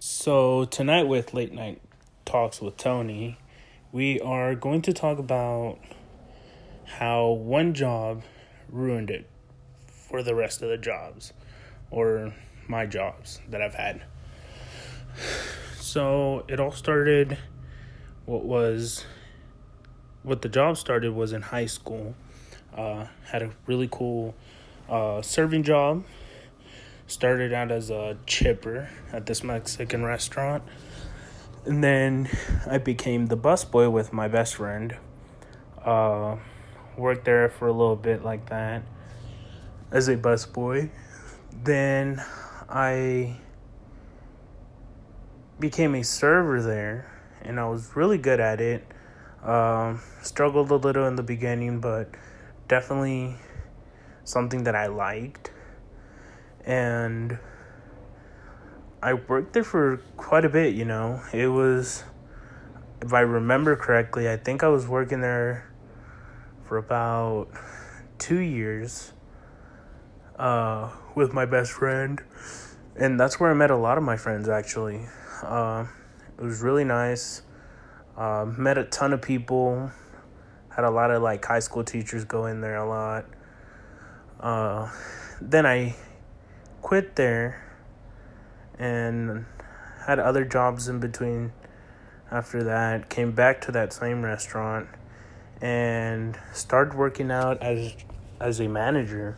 So, tonight with Late Night Talks with Tony, we are going to talk about how one job ruined it for the rest of the jobs or my jobs that I've had. So, it all started what was what the job started was in high school. Uh, had a really cool uh, serving job started out as a chipper at this Mexican restaurant. And then I became the busboy with my best friend. Uh, worked there for a little bit like that as a busboy. Then I became a server there and I was really good at it. Um, struggled a little in the beginning, but definitely something that I liked and I worked there for quite a bit, you know. It was if I remember correctly, I think I was working there for about 2 years uh with my best friend. And that's where I met a lot of my friends actually. Uh, it was really nice. Uh, met a ton of people. Had a lot of like high school teachers go in there a lot. Uh, then I quit there and had other jobs in between after that came back to that same restaurant and started working out as as a manager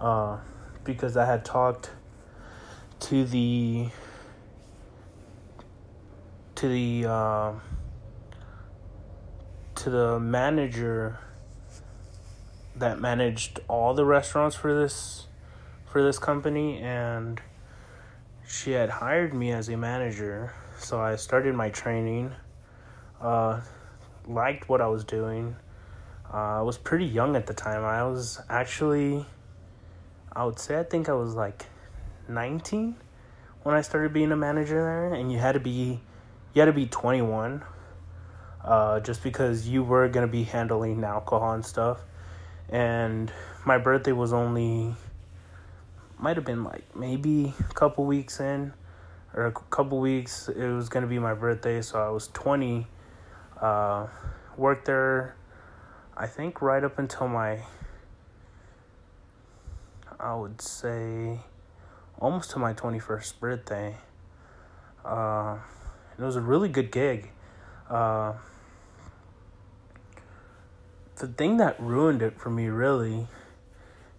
uh, because I had talked to the to the uh, to the manager that managed all the restaurants for this for this company and she had hired me as a manager. So I started my training. Uh, liked what I was doing. Uh, I was pretty young at the time. I was actually, I would say, I think I was like 19 when I started being a manager there, and you had to be, you had to be 21, uh, just because you were gonna be handling alcohol and stuff. And my birthday was only might have been like maybe a couple weeks in or a couple weeks it was going to be my birthday so i was 20 uh, worked there i think right up until my i would say almost to my 21st birthday uh, it was a really good gig uh, the thing that ruined it for me really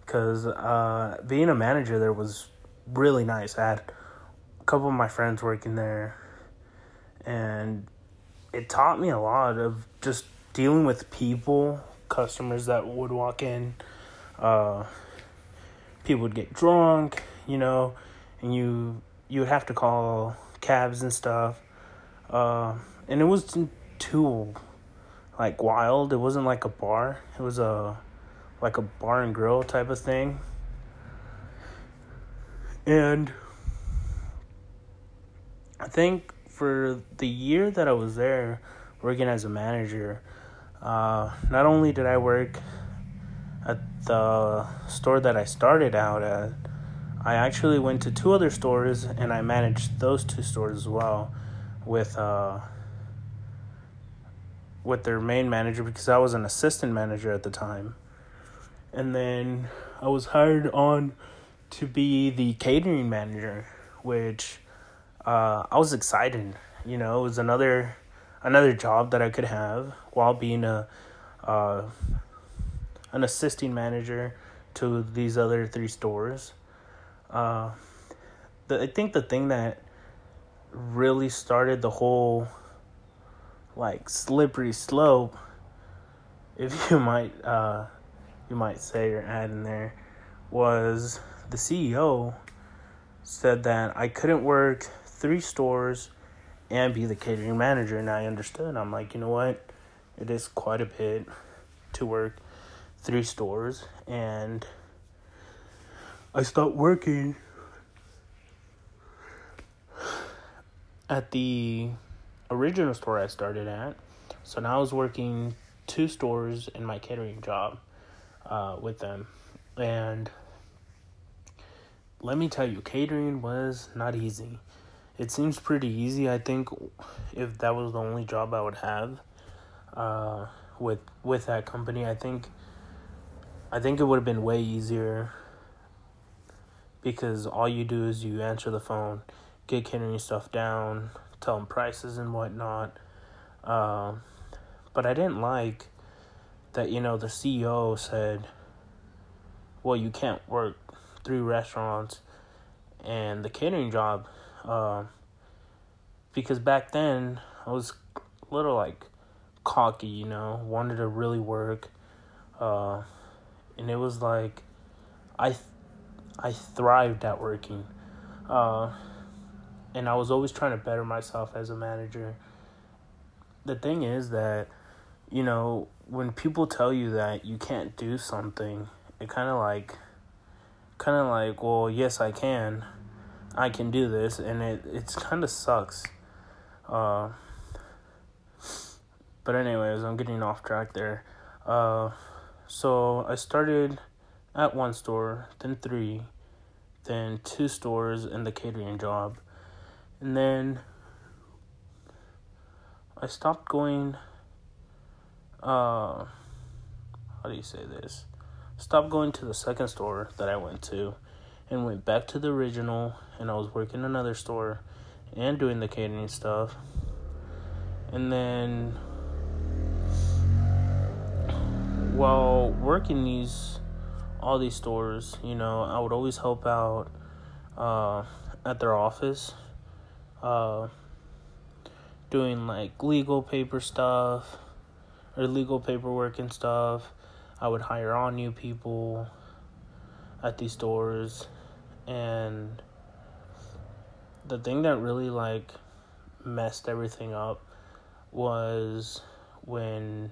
because uh, being a manager there was really nice. I had a couple of my friends working there, and it taught me a lot of just dealing with people, customers that would walk in. Uh, people would get drunk, you know, and you you would have to call cabs and stuff. Uh, and it wasn't too like wild. It wasn't like a bar. It was a like a bar and grill type of thing. And I think for the year that I was there working as a manager, uh, not only did I work at the store that I started out at, I actually went to two other stores and I managed those two stores as well with uh, with their main manager because I was an assistant manager at the time and then I was hired on to be the catering manager, which uh, I was excited. You know, it was another another job that I could have while being a uh, an assisting manager to these other three stores. Uh, the, I think the thing that really started the whole like slippery slope, if you might uh, you might say or add in there was the CEO said that I couldn't work three stores and be the catering manager and I understood. I'm like, you know what? It is quite a bit to work three stores and I stopped working at the original store I started at. So now I was working two stores in my catering job uh, with them. And let me tell you, catering was not easy. It seems pretty easy. I think if that was the only job I would have uh, with with that company, I think I think it would have been way easier because all you do is you answer the phone, get catering stuff down, tell them prices and whatnot. Uh, but I didn't like that, you know, the CEO said, well, you can't work three restaurants and the catering job. Uh, because back then I was a little like cocky, you know, wanted to really work. Uh, and it was like I th- I thrived at working. Uh, and I was always trying to better myself as a manager. The thing is that you know, when people tell you that you can't do something, it kind of like kind of like, well, yes, I can. I can do this and it it's kind of sucks. Uh but anyways, I'm getting off track there. Uh so I started at one store, then three, then two stores in the catering job. And then I stopped going uh how do you say this? Stopped going to the second store that I went to and went back to the original and I was working another store and doing the catering stuff. And then while working these all these stores, you know, I would always help out uh, at their office, uh, doing like legal paper stuff or legal paperwork and stuff. I would hire on new people at these stores, and the thing that really like messed everything up was when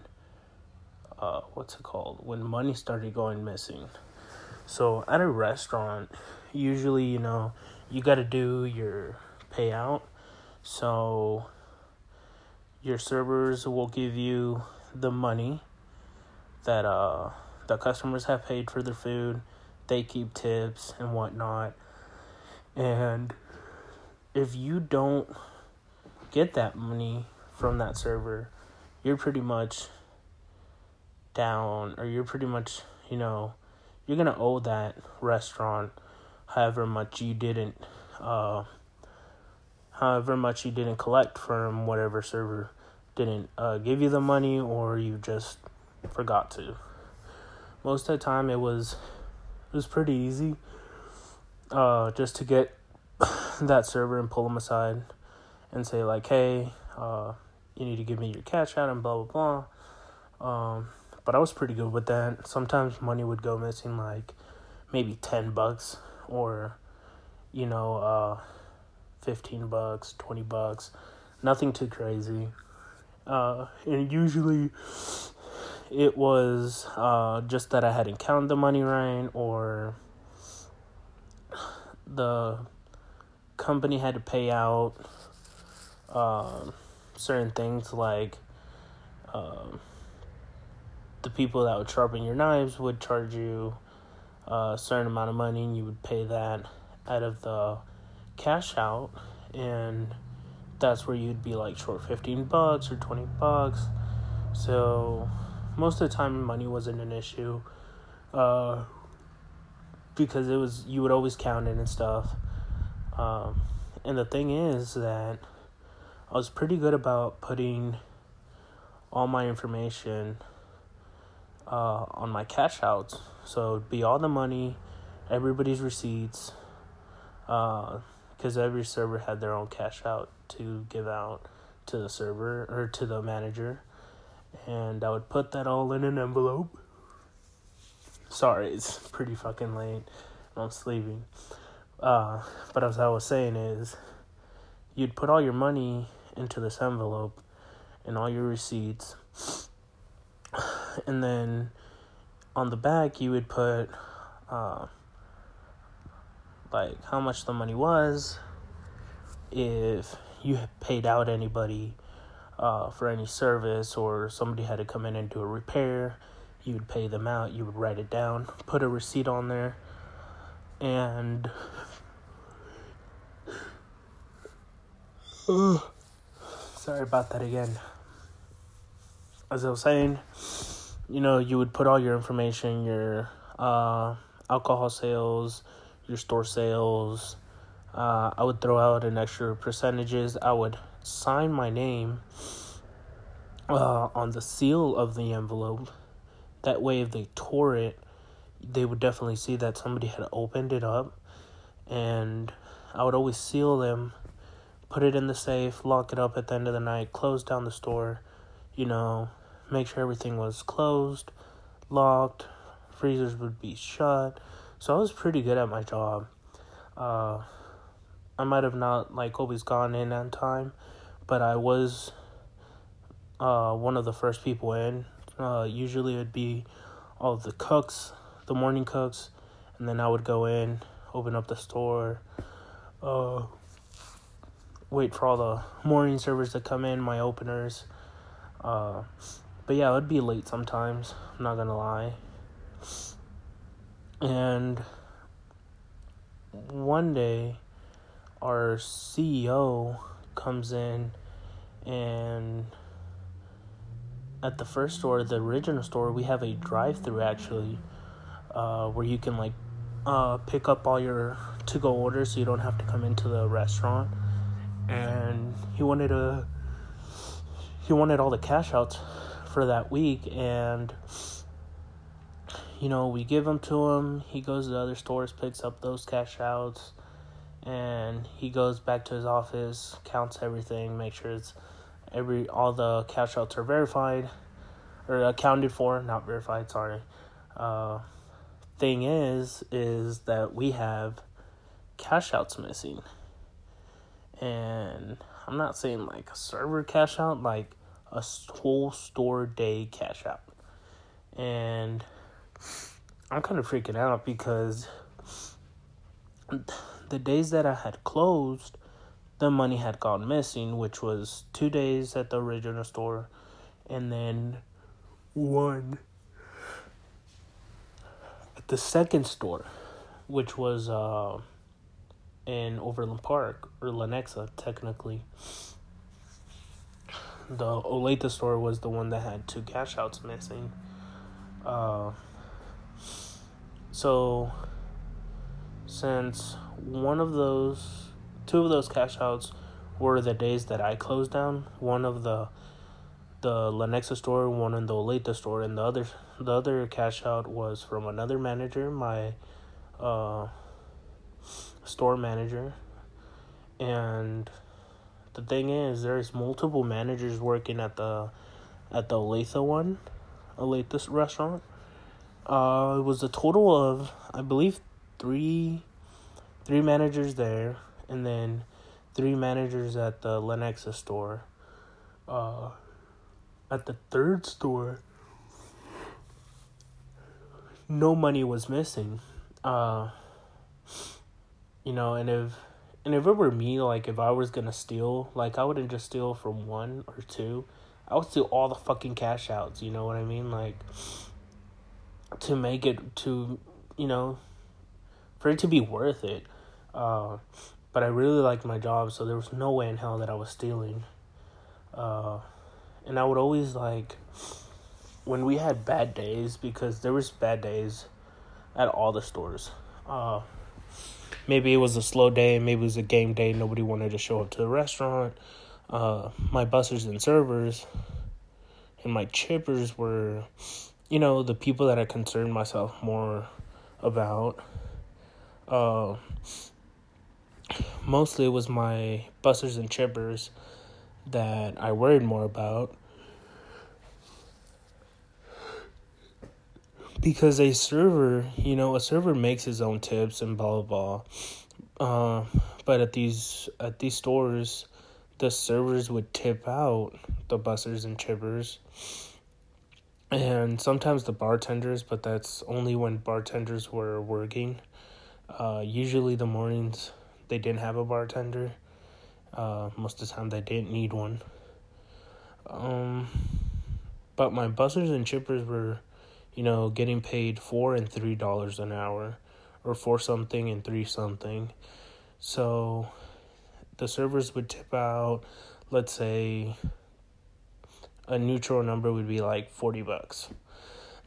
uh, what's it called? When money started going missing. So at a restaurant, usually, you know, you got to do your payout. So your servers will give you the money that uh the customers have paid for their food. They keep tips and whatnot. And if you don't get that money from that server, you're pretty much down or you're pretty much, you know, you're going to owe that restaurant however much you didn't uh however much you didn't collect from whatever server didn't uh, give you the money or you just forgot to. Most of the time it was it was pretty easy uh, just to get that server and pull them aside and say like, hey, uh, you need to give me your cash out and blah blah blah. Um, but I was pretty good with that. Sometimes money would go missing, like maybe ten bucks or you know, uh, fifteen bucks, twenty bucks, nothing too crazy. Uh, and usually it was uh, just that I hadn't counted the money right or the company had to pay out uh, certain things like uh, the people that would sharpen your knives would charge you a certain amount of money and you would pay that out of the cash out and that's where you'd be like short 15 bucks or 20 bucks. So most of the time money wasn't an issue. Uh, because it was you would always count it and stuff. Um, and the thing is that I was pretty good about putting all my information uh, on my cash outs. So it'd be all the money, everybody's receipts, because every server had their own cash out to give out to the server or to the manager, and I would put that all in an envelope. Sorry, it's pretty fucking late. I'm sleeping. Uh, but as I was saying is, you'd put all your money into this envelope and all your receipts, and then on the back you would put uh, like how much the money was, if you paid out anybody uh, for any service or somebody had to come in and do a repair, You would pay them out, you would write it down, put a receipt on there, and sorry about that again. As I was saying, you know, you would put all your information, your uh, alcohol sales, your store sales. Uh, I would throw out an extra percentages. I would sign my name uh, on the seal of the envelope. That way, if they tore it, they would definitely see that somebody had opened it up. And I would always seal them, put it in the safe, lock it up at the end of the night, close down the store, you know, make sure everything was closed, locked, freezers would be shut. So I was pretty good at my job. Uh, I might have not like always gone in on time, but I was uh, one of the first people in. Uh, usually it would be all the cooks, the morning cooks, and then I would go in, open up the store, uh, wait for all the morning servers to come in, my openers. Uh, but yeah, it would be late sometimes. I'm not gonna lie. And one day, our CEO comes in and at the first store, the original store, we have a drive through actually, uh, where you can like uh, pick up all your to go orders so you don't have to come into the restaurant. And he wanted a he wanted all the cash outs for that week and you know we give them to him he goes to other stores picks up those cash outs and he goes back to his office counts everything makes sure it's every all the cash outs are verified or accounted for not verified sorry. Uh, thing is is that we have cash outs missing. And i'm not saying like a server cash out like a whole store day cash out. And I'm kind of freaking out because the days that I had closed, the money had gone missing, which was two days at the original store and then one at the second store, which was uh, in Overland Park or Lenexa, technically the Olathe store was the one that had two cash outs missing. Uh, so, since one of those, two of those cash outs were the days that I closed down, one of the the Lenexa store, one in the Olathe store, and the other the other cash out was from another manager, my uh, store manager, and the thing is, there's multiple managers working at the at the Olathe one, Olathe restaurant. Uh, it was a total of I believe three three managers there, and then three managers at the Lenexa store. Uh, at the third store, no money was missing. Uh, you know, and if and if it were me, like if I was gonna steal, like I wouldn't just steal from one or two. I would steal all the fucking cash outs, you know what I mean? Like to make it to you know for it to be worth it. Uh, but I really liked my job, so there was no way in hell that I was stealing. Uh, and I would always like when we had bad days because there was bad days at all the stores. Uh, maybe it was a slow day, maybe it was a game day, nobody wanted to show up to the restaurant. Uh, my bussers and servers and my chippers were, you know, the people that I concerned myself more about. Uh, mostly it was my busters and chippers that I worried more about. because a server, you know, a server makes his own tips and blah blah blah. Uh, but at these at these stores, the servers would tip out the busters and chippers, and sometimes the bartenders. But that's only when bartenders were working. Uh, usually the mornings they didn't have a bartender. Uh, most of the time they didn't need one. Um, but my bussers and chippers were you know, getting paid four and three dollars an hour, or four something and three something. So the servers would tip out, let's say, a neutral number would be like 40 bucks.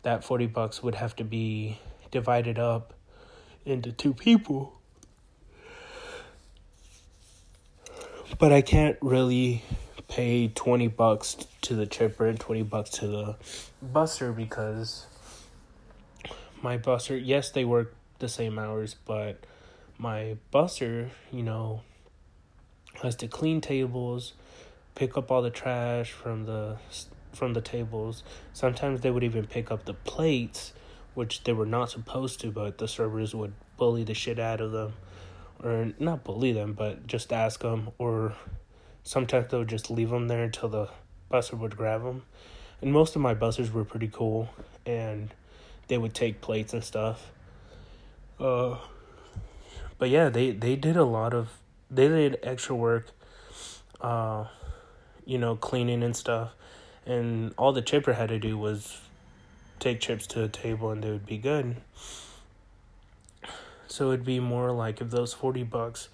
That 40 bucks would have to be divided up into two people. But I can't really pay 20 bucks to the chipper and 20 bucks to the buster because my buster, yes, they work the same hours, but my buster, you know, has to clean tables, pick up all the trash from the from the tables. Sometimes they would even pick up the plates, which they were not supposed to, but the servers would bully the shit out of them, or not bully them, but just ask them, or sometimes they would just leave them there until the busser would grab them. And most of my bussers were pretty cool, and they would take plates and stuff. Uh, but yeah, they they did a lot of they did extra work. Uh, you know, cleaning and stuff, and all the chipper had to do was take chips to a table and they would be good. So it'd be more like if those 40 bucks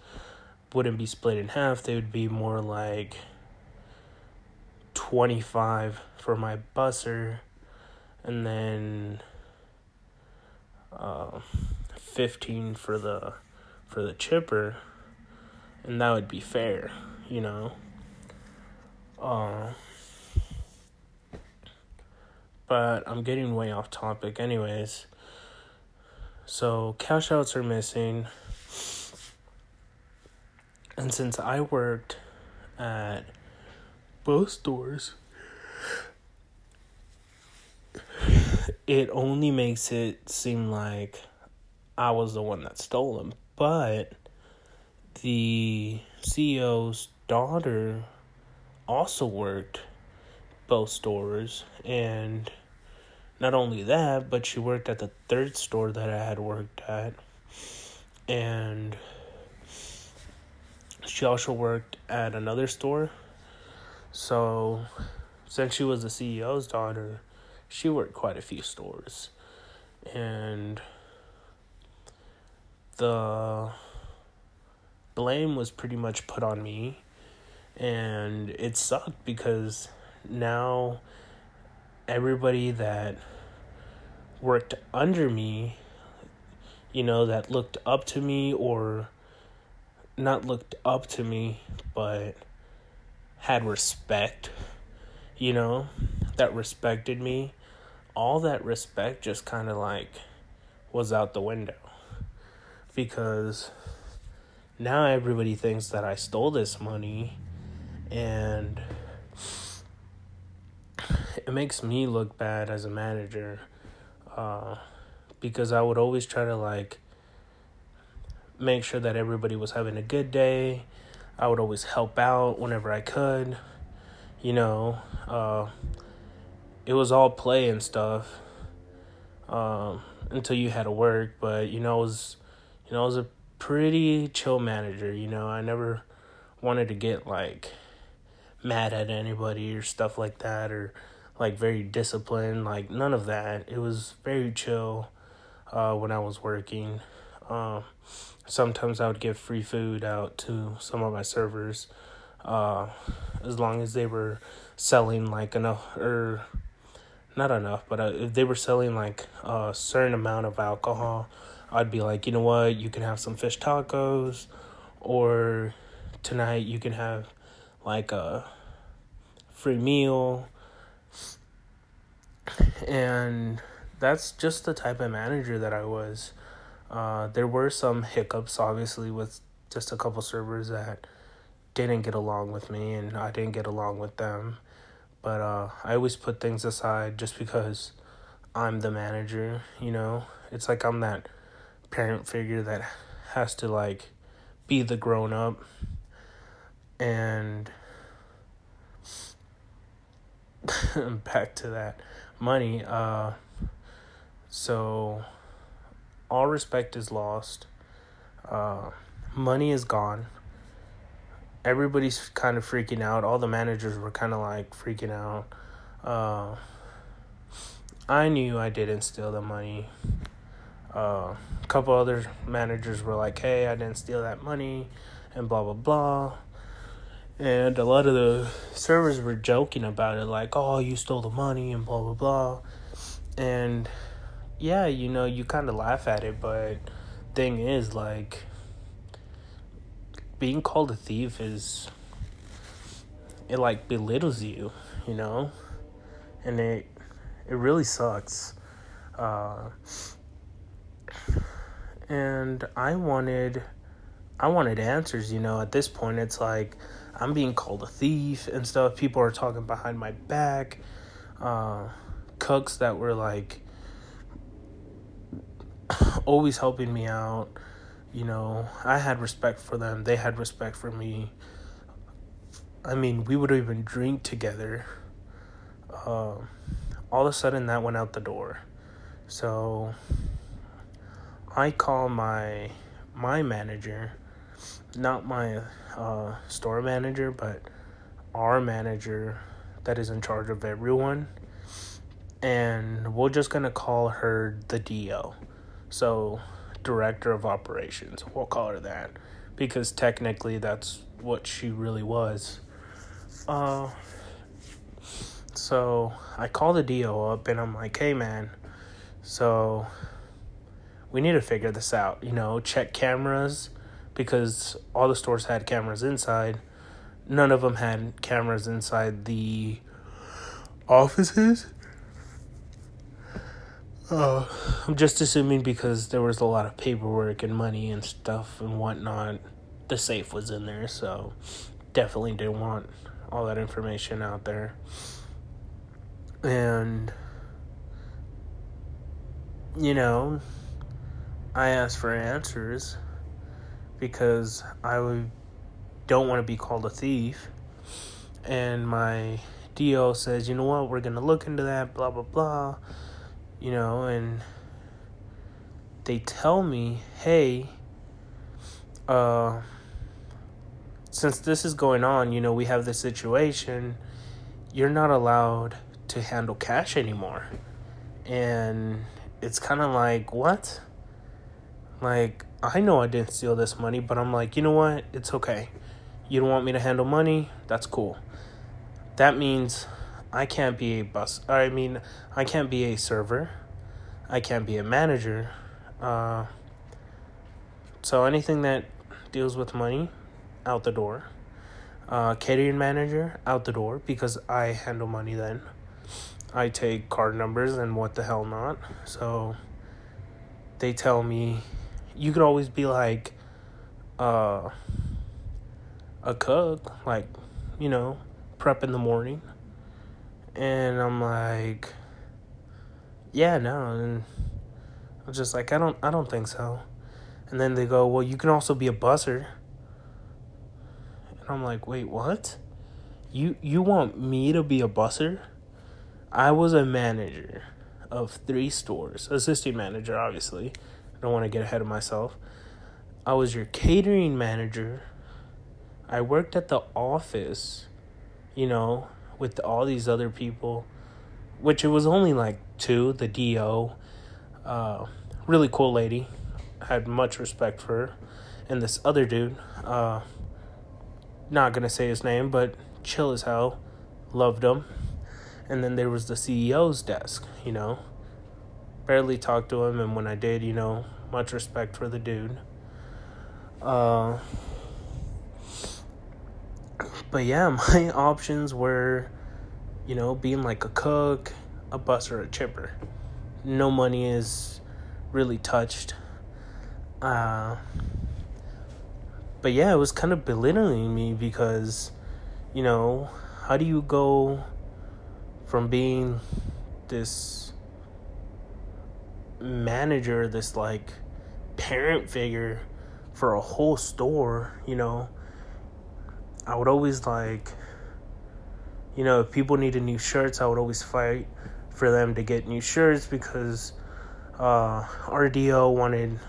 wouldn't be split in half, they would be more like 25 for my busser and then uh, 15 for the for the chipper and that would be fair, you know. Uh, but I'm getting way off topic, anyways. So, cash outs are missing. And since I worked at both stores, it only makes it seem like I was the one that stole them. But the CEO's daughter also worked both stores and not only that but she worked at the third store that i had worked at. And she also worked at another store. So since she was the ceo's daughter she worked quite a few stores. And the blame was pretty much put on me and it sucked because now everybody that worked under me you know that looked up to me or not looked up to me but had respect you know that respected me all that respect just kind of like was out the window. Because now everybody thinks that I stole this money and it makes me look bad as a manager uh, because I would always try to like make sure that everybody was having a good day. I would always help out whenever I could. You know, uh, it was all play and stuff um, until you had to work. But you know, it was you know, it was a pretty chill manager, you know. I never wanted to get like mad at anybody or stuff like that or like very disciplined, like none of that. It was very chill uh when I was working. Um sometimes I would give free food out to some of my servers uh as long as they were selling like enough or not enough, but uh, if they were selling like a certain amount of alcohol I'd be like, you know what, you can have some fish tacos, or tonight you can have like a free meal. And that's just the type of manager that I was. Uh, there were some hiccups, obviously, with just a couple servers that didn't get along with me, and I didn't get along with them. But uh, I always put things aside just because I'm the manager, you know? It's like I'm that parent figure that has to like be the grown up and back to that money uh so all respect is lost uh money is gone everybody's kind of freaking out all the managers were kind of like freaking out uh I knew I didn't steal the money. Uh, a couple other managers were like, hey, I didn't steal that money, and blah, blah, blah. And a lot of the servers were joking about it, like, oh, you stole the money, and blah, blah, blah. And yeah, you know, you kind of laugh at it, but thing is, like, being called a thief is, it like belittles you, you know? And it, it really sucks. Uh, and I wanted I wanted answers, you know. At this point it's like I'm being called a thief and stuff. People are talking behind my back. Uh cooks that were like always helping me out. You know, I had respect for them. They had respect for me. I mean, we would even drink together. Uh, all of a sudden, that went out the door. So I call my my manager, not my uh, store manager, but our manager that is in charge of everyone, and we're just gonna call her the DO, so director of operations. We'll call her that because technically that's what she really was. Uh, so I call the DO up and I'm like, hey man, so we need to figure this out. You know, check cameras because all the stores had cameras inside. None of them had cameras inside the offices. Uh, I'm just assuming because there was a lot of paperwork and money and stuff and whatnot. The safe was in there, so definitely didn't want all that information out there. And, you know, I asked for answers because I don't want to be called a thief. And my DO says, you know what, we're going to look into that, blah, blah, blah. You know, and they tell me, hey, uh, since this is going on, you know, we have this situation, you're not allowed to handle cash anymore. And it's kind of like, what? Like, I know I didn't steal this money, but I'm like, you know what? It's okay. You don't want me to handle money? That's cool. That means I can't be a bus. I mean, I can't be a server. I can't be a manager. Uh, so anything that deals with money, out the door. Uh, catering manager, out the door because I handle money then. I take card numbers and what the hell not. So they tell me you could always be like uh a cook, like, you know, prep in the morning. And I'm like yeah, no, and I'm just like I don't I don't think so. And then they go, "Well, you can also be a busser." And I'm like, "Wait, what? You you want me to be a busser?" I was a manager of three stores, assistant manager, obviously don't want to get ahead of myself. I was your catering manager. I worked at the office, you know, with all these other people, which it was only like two, the DO, uh, really cool lady. had much respect for her. And this other dude, uh, not gonna say his name, but chill as hell. Loved him. And then there was the CEO's desk, you know barely talked to him, and when I did, you know, much respect for the dude. Uh, but yeah, my options were, you know, being like a cook, a bus, or a chipper. No money is really touched. Uh, but yeah, it was kind of belittling me because, you know, how do you go from being this manager, this like parent figure for a whole store, you know, I would always like, you know, if people needed new shirts, I would always fight for them to get new shirts because uh, RDO wanted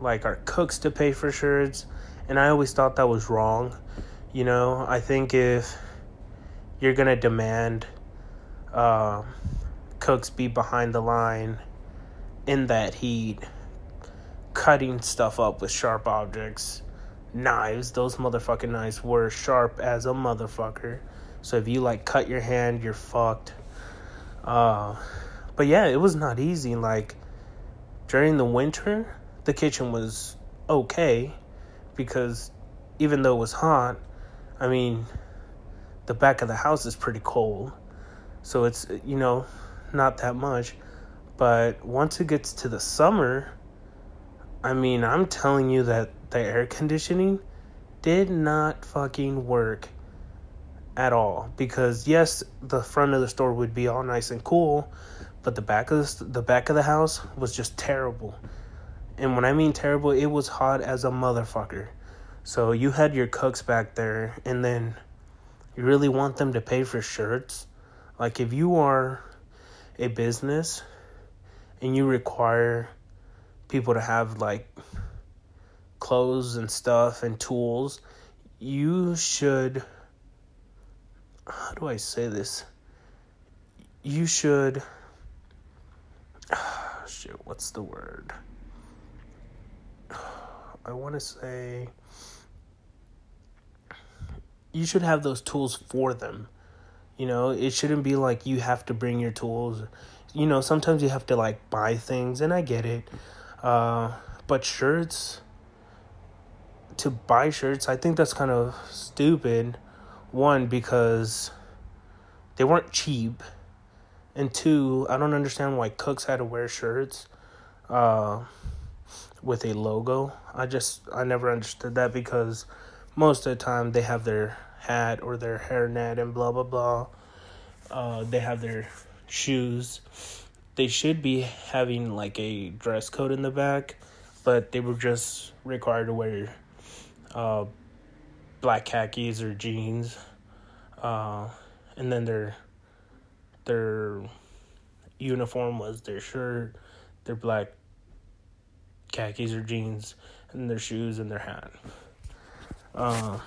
like our cooks to pay for shirts, and I always thought that was wrong. You know, I think if you're gonna demand uh, cooks be behind the line in that heat, cutting stuff up with sharp objects. Knives, those motherfucking knives were sharp as a motherfucker. So if you like cut your hand, you're fucked. Uh, but yeah, it was not easy. Like during the winter, the kitchen was okay because even though it was hot, I mean, the back of the house is pretty cold. So it's, you know, not that much. But once it gets to the summer, I mean, I'm telling you that the air conditioning did not fucking work at all because yes, the front of the store would be all nice and cool, but the back of the, the back of the house was just terrible. And when I mean terrible, it was hot as a motherfucker. So you had your cooks back there and then you really want them to pay for shirts? Like if you are a business and you require people to have like clothes and stuff and tools, you should how do I say this? You should shit, what's the word? I want to say you should have those tools for them. You know, it shouldn't be like you have to bring your tools. You know, sometimes you have to like buy things, and I get it. Uh, but shirts, to buy shirts, I think that's kind of stupid. One, because they weren't cheap. And two, I don't understand why cooks had to wear shirts uh, with a logo. I just, I never understood that because most of the time they have their hat or their hairnet and blah blah blah. Uh, they have their shoes. They should be having like a dress code in the back, but they were just required to wear uh, black khakis or jeans, uh, and then their their uniform was their shirt, their black khakis or jeans, and their shoes and their hat. Uh,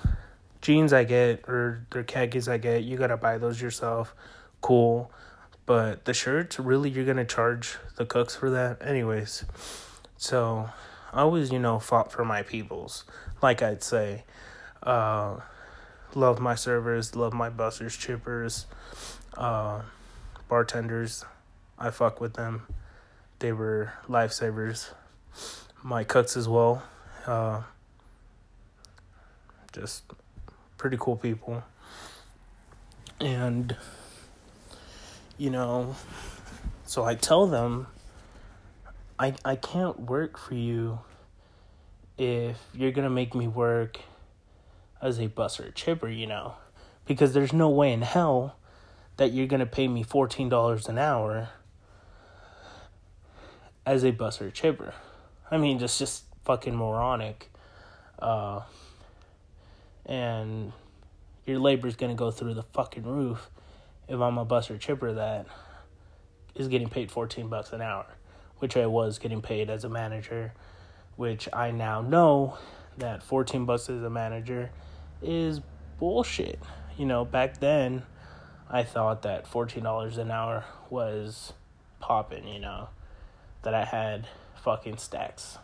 jeans I get or their khakis I get, you gotta buy those yourself. Cool. But the shirts, really, you're gonna charge the cooks for that? Anyways. So, I always, you know, fought for my peoples. Like I'd say. Uh, love my servers, love my busters, chippers, uh, bartenders. I fuck with them. They were lifesavers. My cooks as well. Uh, just pretty cool people. And, you know, so I tell them, I, I can't work for you if you're going to make me work as a bus or a chipper, you know, because there's no way in hell that you're going to pay me $14 an hour as a bus or a chipper. I mean, just just fucking moronic. Uh, and your labor is going to go through the fucking roof if I'm a bus or chipper that is getting paid 14 bucks an hour, which I was getting paid as a manager, which I now know that 14 bucks as a manager is bullshit. You know, back then I thought that $14 an hour was popping, you know, that I had fucking stacks.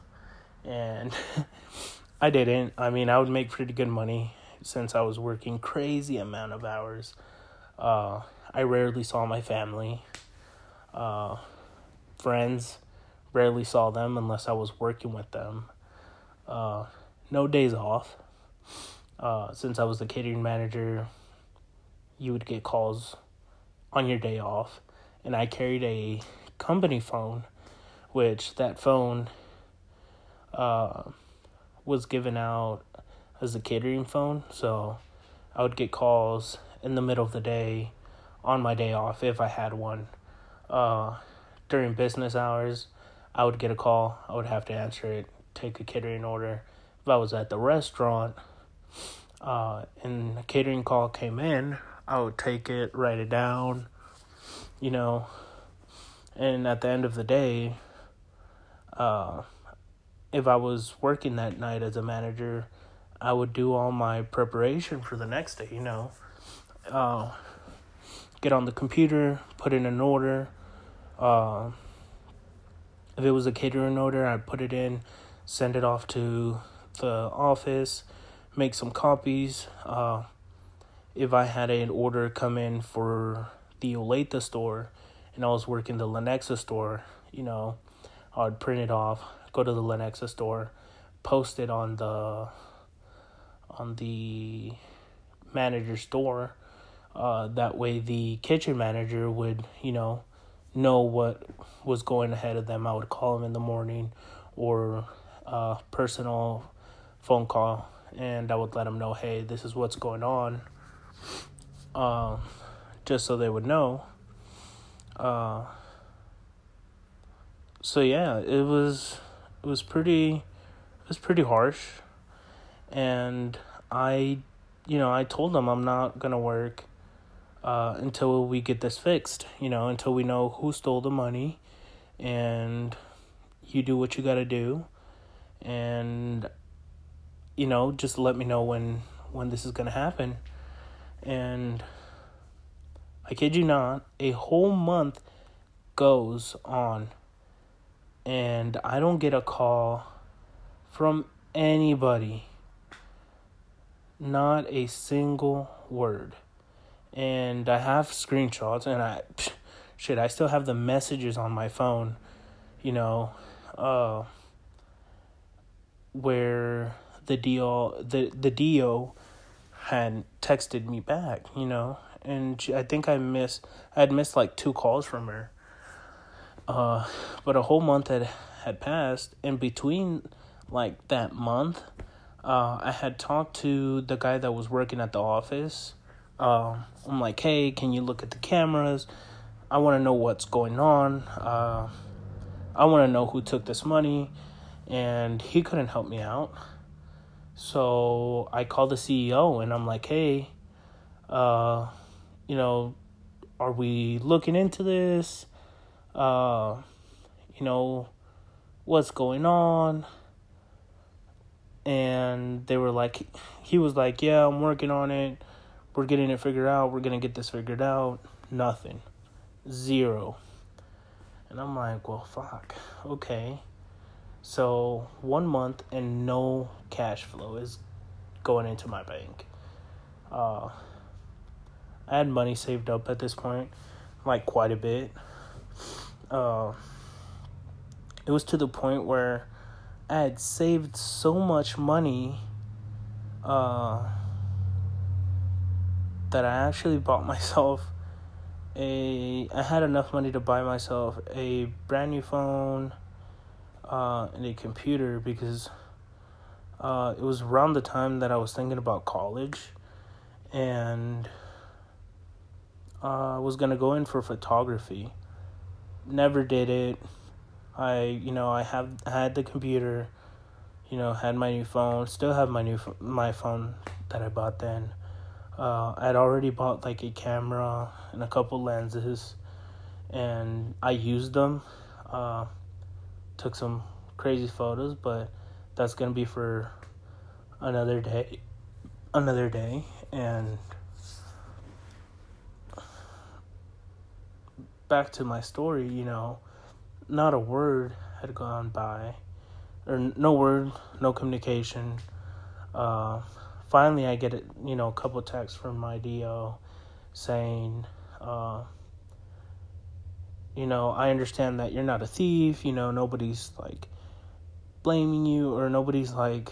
And I didn't. I mean, I would make pretty good money since I was working crazy amount of hours. Uh, I rarely saw my family. Uh, friends, rarely saw them unless I was working with them. Uh, no days off. Uh, since I was the catering manager, you would get calls on your day off. And I carried a company phone, which that phone uh, was given out as a catering phone, so I would get calls in the middle of the day on my day off if I had one. Uh, during business hours, I would get a call. I would have to answer it, take a catering order. If I was at the restaurant uh, and a catering call came in, I would take it, write it down, you know. And at the end of the day, uh, if I was working that night as a manager, I would do all my preparation for the next day, you know. Uh, get on the computer, put in an order, Uh, if it was a catering order, I'd put it in, send it off to the office, make some copies. Uh, if I had an order come in for the Olathe store and I was working the Lenexa store, you know, I would print it off, go to the Lenexa store, post it on the on the manager's door. Uh, that way, the kitchen manager would, you know, know what was going ahead of them. I would call them in the morning or uh, personal phone call, and I would let them know, hey, this is what's going on, uh, just so they would know. Uh, so yeah, it was it was pretty it was pretty harsh, and I, you know, I told them I'm not gonna work uh, until we get this fixed. You know, until we know who stole the money, and you do what you gotta do, and you know, just let me know when when this is gonna happen, and I kid you not, a whole month goes on, and I don't get a call from anybody. Not a single word and I have screenshots and I shit I still have the messages on my phone, you know, uh where the deal the the DO had texted me back, you know, and she, I think I missed I had missed like two calls from her. Uh but a whole month had had passed in between like that month uh I had talked to the guy that was working at the office uh, I'm like, hey, can you look at the cameras? I want to know what's going on. Uh, I want to know who took this money. And he couldn't help me out. So I called the CEO and I'm like, hey, uh, you know, are we looking into this? Uh, you know, what's going on? And they were like, he was like, yeah, I'm working on it we're getting it figured out. We're going to get this figured out. Nothing. Zero. And I'm like, well, fuck. Okay. So, one month and no cash flow is going into my bank. Uh, I had money saved up at this point, like quite a bit. Uh, it was to the point where I had saved so much money. Uh, that I actually bought myself a I had enough money to buy myself a brand new phone uh, and a computer because uh, it was around the time that I was thinking about college and uh, I was gonna go in for photography. Never did it. I you know I have had the computer, you know had my new phone. Still have my new my phone that I bought then uh, I'd already bought like a camera and a couple lenses, and I used them. Uh, took some crazy photos, but that's gonna be for another day. Another day, and back to my story. You know, not a word had gone by, or no word, no communication. Uh, finally I get it, you know, a couple texts from my DO saying, uh, you know, I understand that you're not a thief, you know, nobody's like blaming you or nobody's like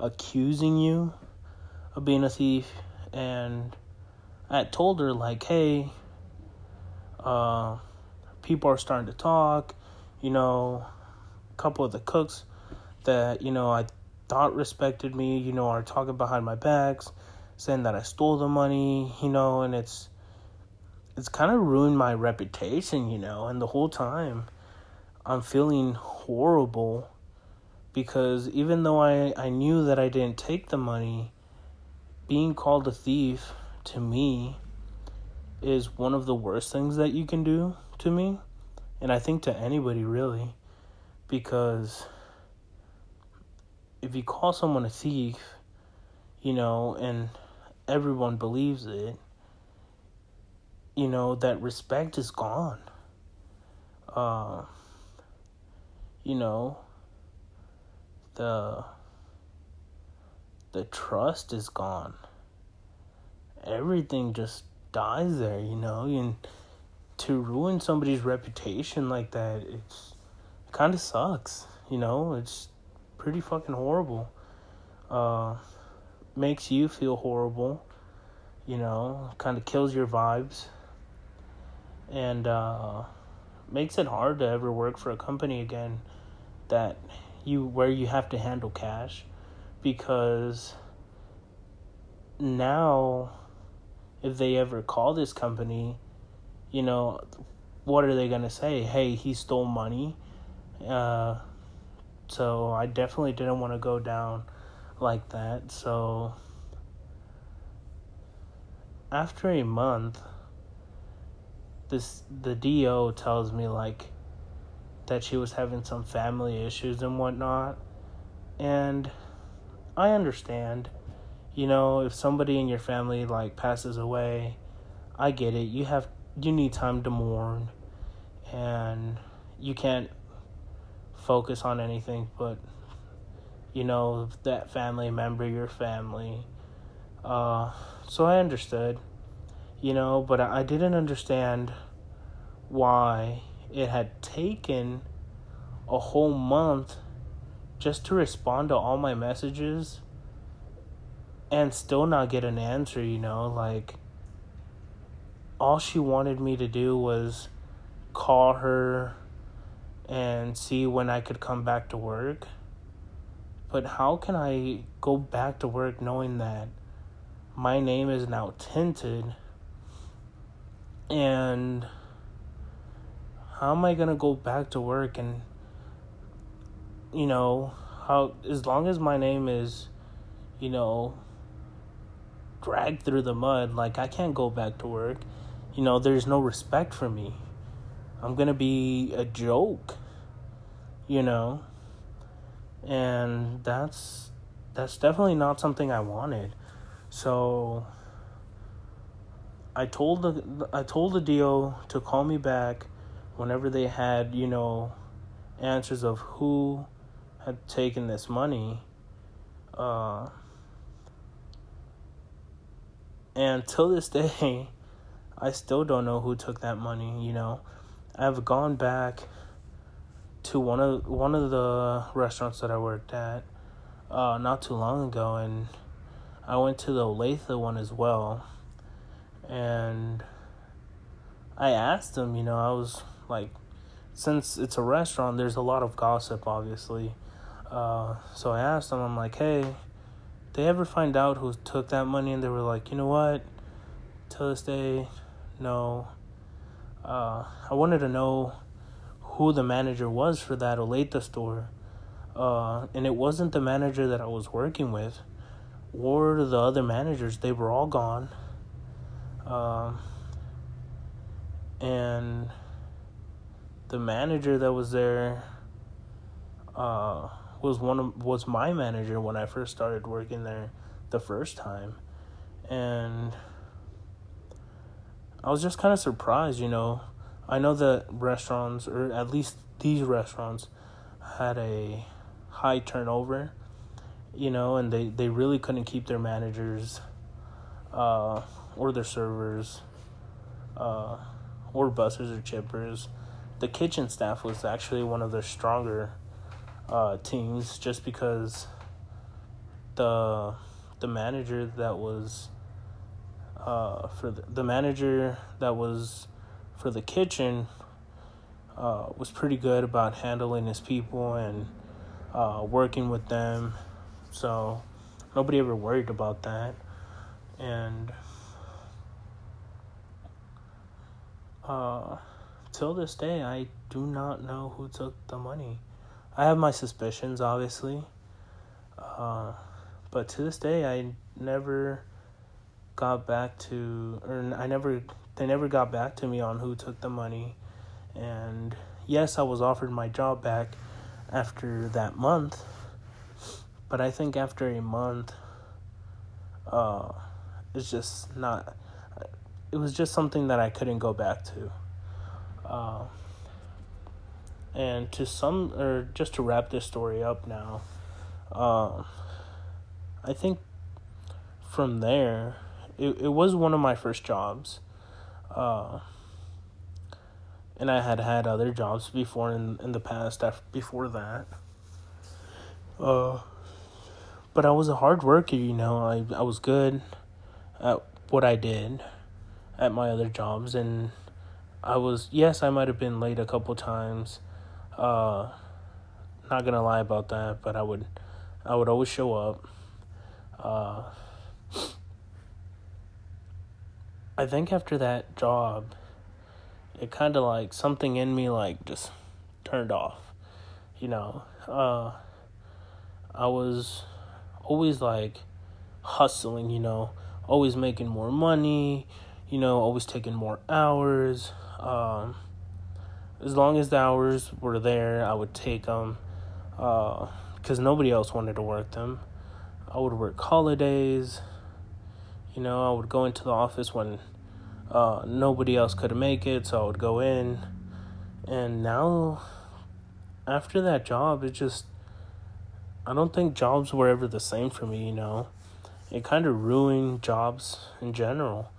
accusing you of being a thief and I told her like, hey, uh, people are starting to talk, you know, a couple of the cooks that, you know, I thought respected me, you know, are talking behind my backs, saying that I stole the money, you know, and it's it's kind of ruined my reputation, you know, and the whole time I'm feeling horrible because even though I, I knew that I didn't take the money, being called a thief to me is one of the worst things that you can do to me. And I think to anybody really. Because if you call someone a thief, you know, and everyone believes it, you know, that respect is gone. uh, you know, the the trust is gone. Everything just dies there, you know, and to ruin somebody's reputation like that, it's it kind of sucks, you know. It's pretty fucking horrible. Uh, makes you feel horrible, you know. Kind of kills your vibes, and uh, makes it hard to ever work for a company again that you where you have to handle cash because now if they ever call this company you know what are they going to say? Hey he stole money. Uh, so i definitely didn't want to go down like that. So after a month this the DO tells me like that she was having some family issues and whatnot. And I understand, you know, if somebody in your family like passes away, I get it. You have you need time to mourn and you can't focus on anything but you know that family member your family uh so i understood you know but i didn't understand why it had taken a whole month just to respond to all my messages and still not get an answer, you know, like all she wanted me to do was call her and see when I could come back to work. But how can I go back to work knowing that my name is now tinted and how am I gonna go back to work and you know how as long as my name is you know dragged through the mud like I can't go back to work. You know there's no respect for me. I'm gonna be a joke you know? And that's that's definitely not something I wanted. So I told the I told the deal to call me back whenever they had, you know, answers of who had taken this money, uh, and till this day, I still don't know who took that money. You know, I've gone back to one of one of the restaurants that I worked at uh, not too long ago, and I went to the Olathe one as well, and I asked them. You know, I was like since it's a restaurant there's a lot of gossip obviously uh, so i asked them i'm like hey they ever find out who took that money and they were like you know what? Till this day no. Uh, i wanted to know who the manager was for that Olathe store. Uh, and it wasn't the manager that i was working with or the other managers. They were all gone. Um, and the manager that was there uh, was one of was my manager when I first started working there the first time, and I was just kind of surprised. You know, I know that restaurants, or at least these restaurants, had a high turnover. You know, and they they really couldn't keep their managers, uh, or their servers, uh, or bussers or chippers the kitchen staff was actually one of the stronger uh, teams just because the the manager that was uh, for the, the manager that was for the kitchen uh, was pretty good about handling his people and uh, working with them so nobody ever worried about that and uh till this day, I do not know who took the money. I have my suspicions, obviously, uh, but to this day, I never got back to, or I never, they never got back to me on who took the money. And yes, I was offered my job back after that month, but I think after a month, uh, it's just not. It was just something that I couldn't go back to. Uh, And to some, or just to wrap this story up now, uh, I think from there, it, it was one of my first jobs. Uh, and I had had other jobs before in, in the past after, before that. Uh, but I was a hard worker, you know. I, I was good at what I did at my other jobs, and I was, yes, I might have been late a couple times. Uh, not gonna lie about that, but I would, I would always show up. Uh, I think after that job, it kind of like something in me like just turned off. You know, uh, I was always like hustling, you know, always making more money, you know, always taking more hours. Um, as long as the hours were there, I would take them because uh, nobody else wanted to work them. I would work holidays. You know, I would go into the office when uh, nobody else could make it, so I would go in. And now, after that job, it just, I don't think jobs were ever the same for me, you know. It kind of ruined jobs in general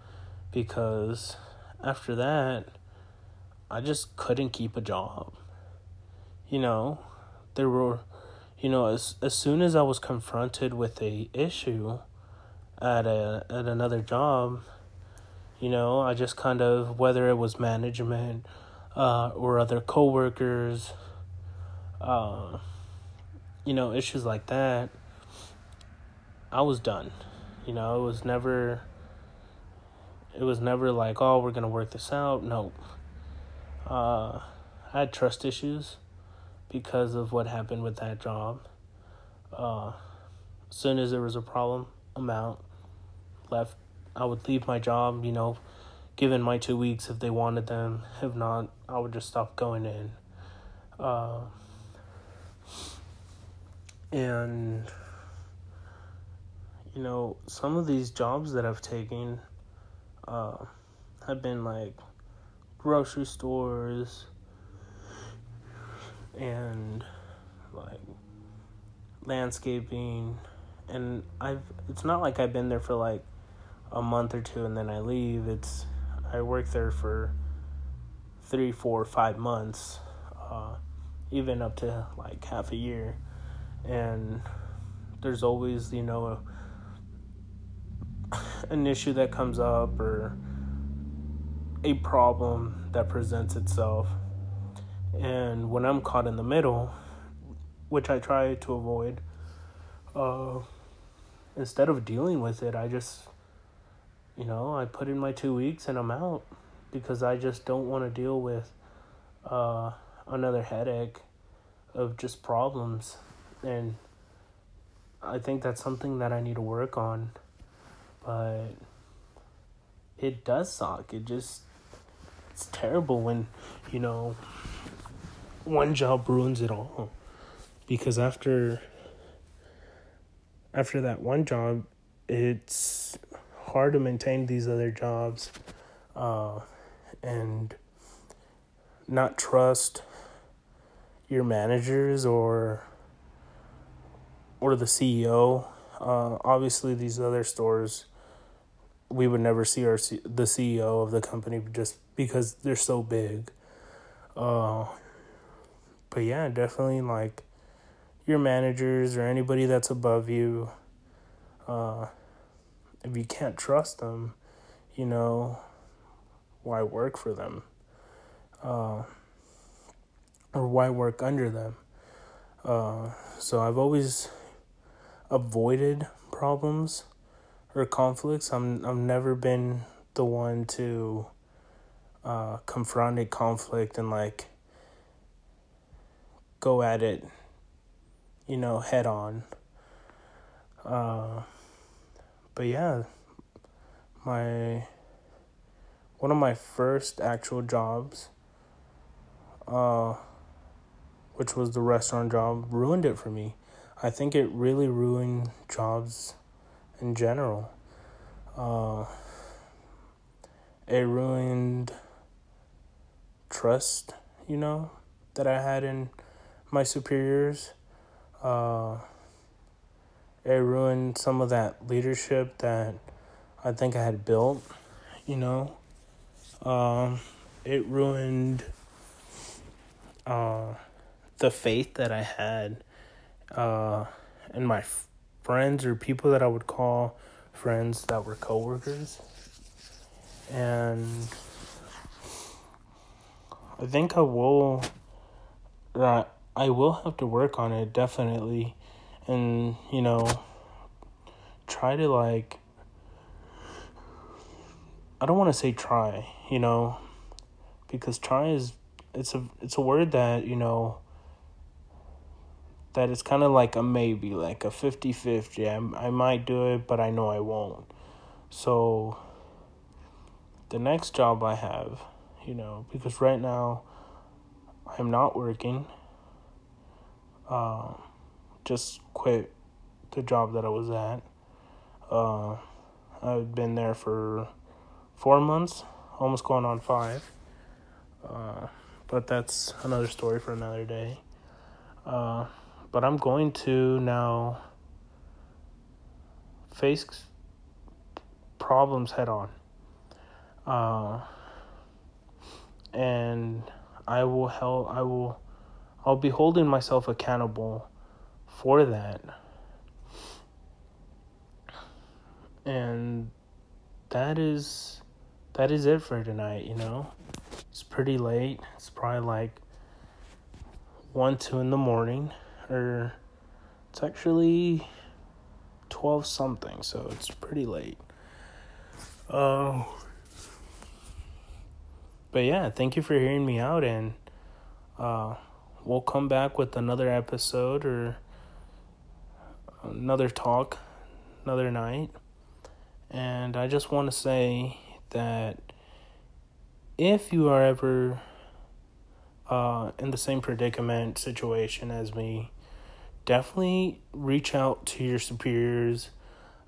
because after that, I just couldn't keep a job. You know, there were, you know, as as soon as I was confronted with a issue at a at another job, you know, I just kind of whether it was management uh, or other coworkers, uh, you know, issues like that. I was done. You know, it was never. It was never like, oh, we're gonna work this out. No, uh, I had trust issues because of what happened with that job. Uh, as soon as there was a problem, I'm out. Left. I would leave my job, you know, given my two weeks if they wanted them. If not, I would just stop going in. Uh, and, you know, some of these jobs that I've taken uh, have been like grocery stores and like landscaping. And I've it's not like I've been there for like a month or two and then I leave. It's I work there for three four five months uh, even up to like half a year. And there's always you know a, an issue that comes up or a problem that presents itself. And when I'm caught in the middle, which I try to avoid, uh, instead of dealing with it, I just, you know, I put in my two weeks and I'm out because I just don't want to deal with uh, another headache of just problems. And I think that's something that I need to work on. But it does suck. It just it's terrible when you know one job ruins it all because after after that one job it's hard to maintain these other jobs uh, and not trust your managers or or the CEO. Uh, obviously, these other stores we would never see our the CEO of the company just because they're so big. Uh, but yeah, definitely like your managers or anybody that's above you. Uh, if you can't trust them, you know, why work for them? Uh, or why work under them? Uh, so I've always avoided problems or conflicts. I'm I've never been the one to uh, confront a conflict and like go at it, you know, head on. Uh, but yeah, my one of my first actual jobs, uh, which was the restaurant job, ruined it for me. I think it really ruined jobs in general. Uh, it ruined trust, you know, that I had in my superiors. Uh, it ruined some of that leadership that I think I had built, you know. Um, it ruined uh, the faith that I had uh, in my f- friends or people that I would call friends that were coworkers. And I think I will that I will have to work on it definitely and you know try to like I don't want to say try, you know, because try is it's a it's a word that, you know, that is kind of like a maybe, like a 50-50. I, I might do it, but I know I won't. So the next job I have, you know, because right now I'm not working. Uh, just quit the job that I was at. Uh, I've been there for four months, almost going on five. Uh, but that's another story for another day. Uh, but I'm going to now face problems head on. Uh, and I will help. I will. I'll be holding myself accountable for that. And that is that is it for tonight, you know. It's pretty late. It's probably like one, two in the morning. Or it's actually twelve something, so it's pretty late. Uh but yeah, thank you for hearing me out and uh we'll come back with another episode or another talk another night. And I just want to say that if you are ever uh, in the same predicament situation as me, definitely reach out to your superiors.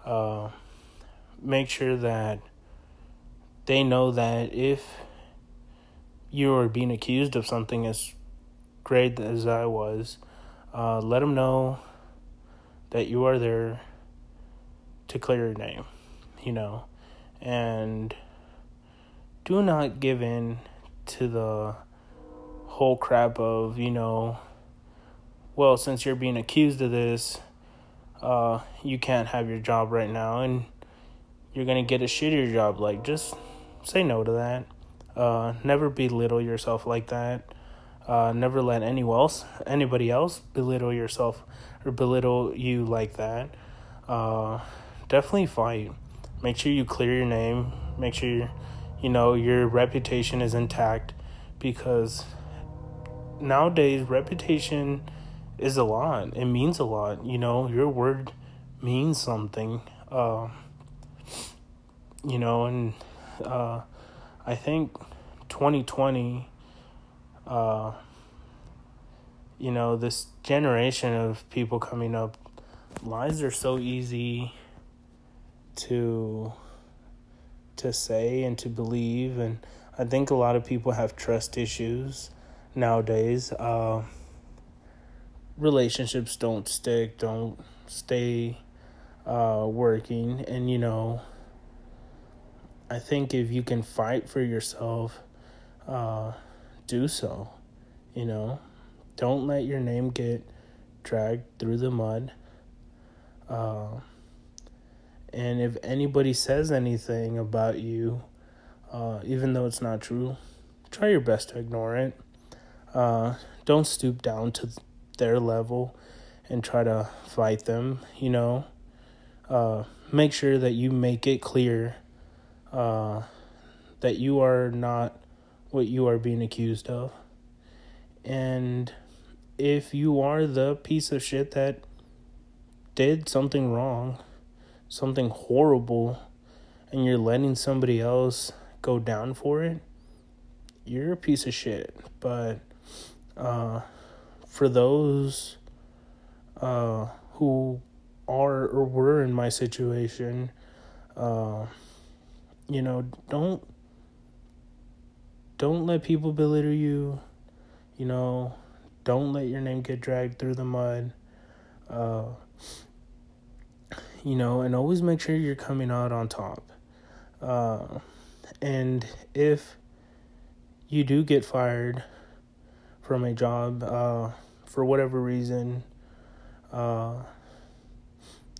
Uh, make sure that they know that if you are being accused of something as great as I was, uh, let them know that you are there to clear your name, you know, and do not give in to the whole crap of, you know, well, since you're being accused of this, uh, you can't have your job right now and you're going to get a shittier job. Like, just say no to that. Uh, never belittle yourself like that. Uh, never let anyone else, anybody else belittle yourself or belittle you like that, uh, definitely fight. Make sure you clear your name. Make sure you know your reputation is intact because nowadays reputation is a lot. It means a lot. You know, your word means something. Uh, you know, and uh, I think 2020 uh, you know, this generation of people coming up, lies are so easy to to say and to believe and I think a lot of people have trust issues nowadays. Uh, relationships don't stick, don't stay uh, working, and you know, I think if you can fight for yourself, uh, do so. You know, don't let your name get dragged through the mud. Uh, and if anybody says anything about you, uh, even though it's not true, try your best to ignore it. Uh, don't stoop down to their level and try to fight them, you know. Uh, make sure that you make it clear uh, that you are not what you are being accused of. And if you are the piece of shit that did something wrong, something horrible, and you're letting somebody else go down for it, you're a piece of shit. But uh, for those uh, who are or were in my situation, uh, you know, don't don't let people belittle you You know, don't let your name get dragged through the mud. Uh, you know, and always make sure you're coming out on top. Uh, and if you do get fired from a job uh, for whatever reason, uh,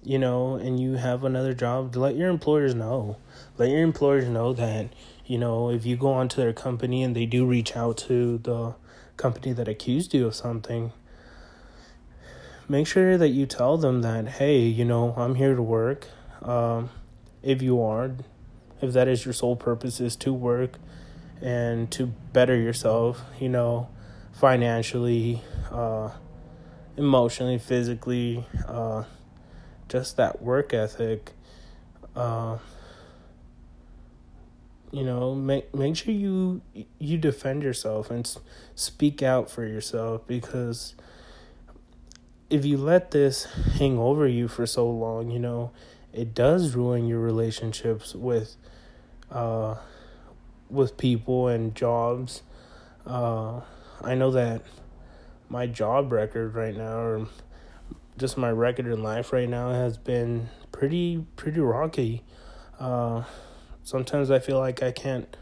you know, and you have another job, let your employers know. Let your employers know that, you know, if you go onto their company and they do reach out to the company that accused you of something, make sure that you tell them that, hey, you know, I'm here to work. Um, if you are, if that is your sole purpose is to work and to better yourself, you know, financially, uh, emotionally, physically, uh, just that work ethic. Uh, you know, make make sure you you defend yourself and speak out for yourself because if you let this hang over you for so long, you know, it does ruin your relationships with uh with people and jobs. Uh I know that my job record right now or just my record in life right now has been pretty pretty rocky. Uh sometimes I feel like I can't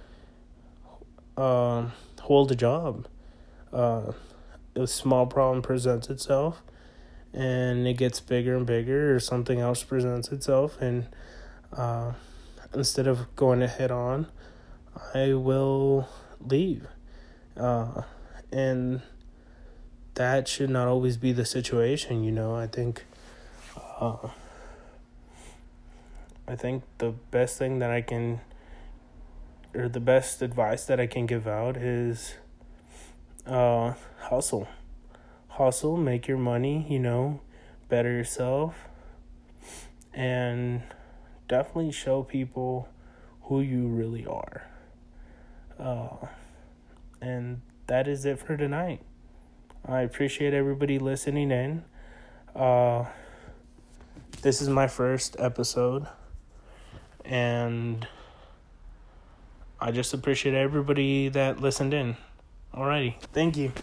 uh, hold a job. Uh, a small problem presents itself and it gets bigger and bigger or something else presents itself and uh, instead of going to head on i will leave uh, and that should not always be the situation you know i think uh, I think the best thing that I can, or the best advice that I can give out is uh, hustle. Hustle, make your money, you know, better yourself, and definitely show people who you really are. Uh, and that is it for tonight. I appreciate everybody listening in. Uh, this is my first episode and I just appreciate everybody that listened in. Alrighty, thank you.